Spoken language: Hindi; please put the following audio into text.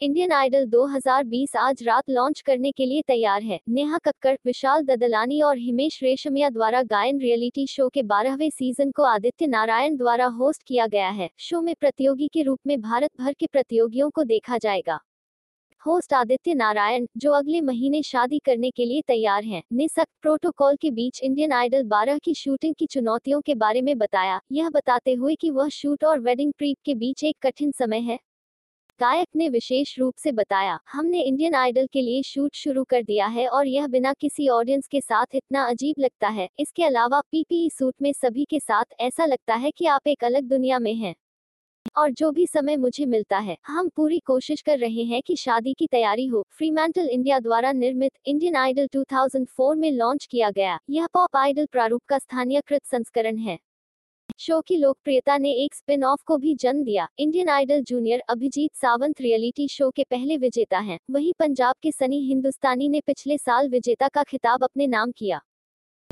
इंडियन आइडल 2020 आज रात लॉन्च करने के लिए तैयार है। नेहा कक्कड़, विशाल ददलानी और हिमेश रेशमिया द्वारा गायन रियलिटी शो के बारहवें सीज़न को आदित्य नारायण द्वारा होस्ट किया गया है। शो में प्रतियोगी के रूप में भारत भर के प्रतियोगियों को देखा जाएगा। होस्ट आदित्य नारायण, जो अगले महीने शादी करने के लिए तैयार हैं, ने सख्त प्रोटोकॉल के बीच इंडियन आइडल 12 की शूटिंग की चुनौतियों के बारे में बताया। यह बताते हुए कि वह शूट और वेडिंग प्रीप के बीच एक कठिन समय है। गायक ने विशेष रूप से बताया, हमने इंडियन आइडल के लिए शूट शुरू कर दिया है और यह बिना किसी ऑडियंस के साथ इतना अजीब लगता है। इसके अलावा पीपीई सूट में सभी के साथ ऐसा लगता है कि आप एक अलग दुनिया में हैं और जो भी समय मुझे मिलता है। हम पूरी कोशिश कर रहे हैं कि शादी की तैयारी हो। फ्रीमेंटल इंडिया द्वारा निर्मित इंडियन आइडल 2004 में लॉन्च किया गया। यह पॉप आइडल प्रारूप का स्थानीयकृत संस्करण है। शो की लोकप्रियता ने एक स्पिन ऑफ़ को भी जन्म दिया। Indian Idol Junior Abhijeet Sawant reality show के पहले विजेता हैं। वहीं पंजाब के सनी हिंदुस्तानी ने पिछले साल विजेता का खिताब अपने नाम किया।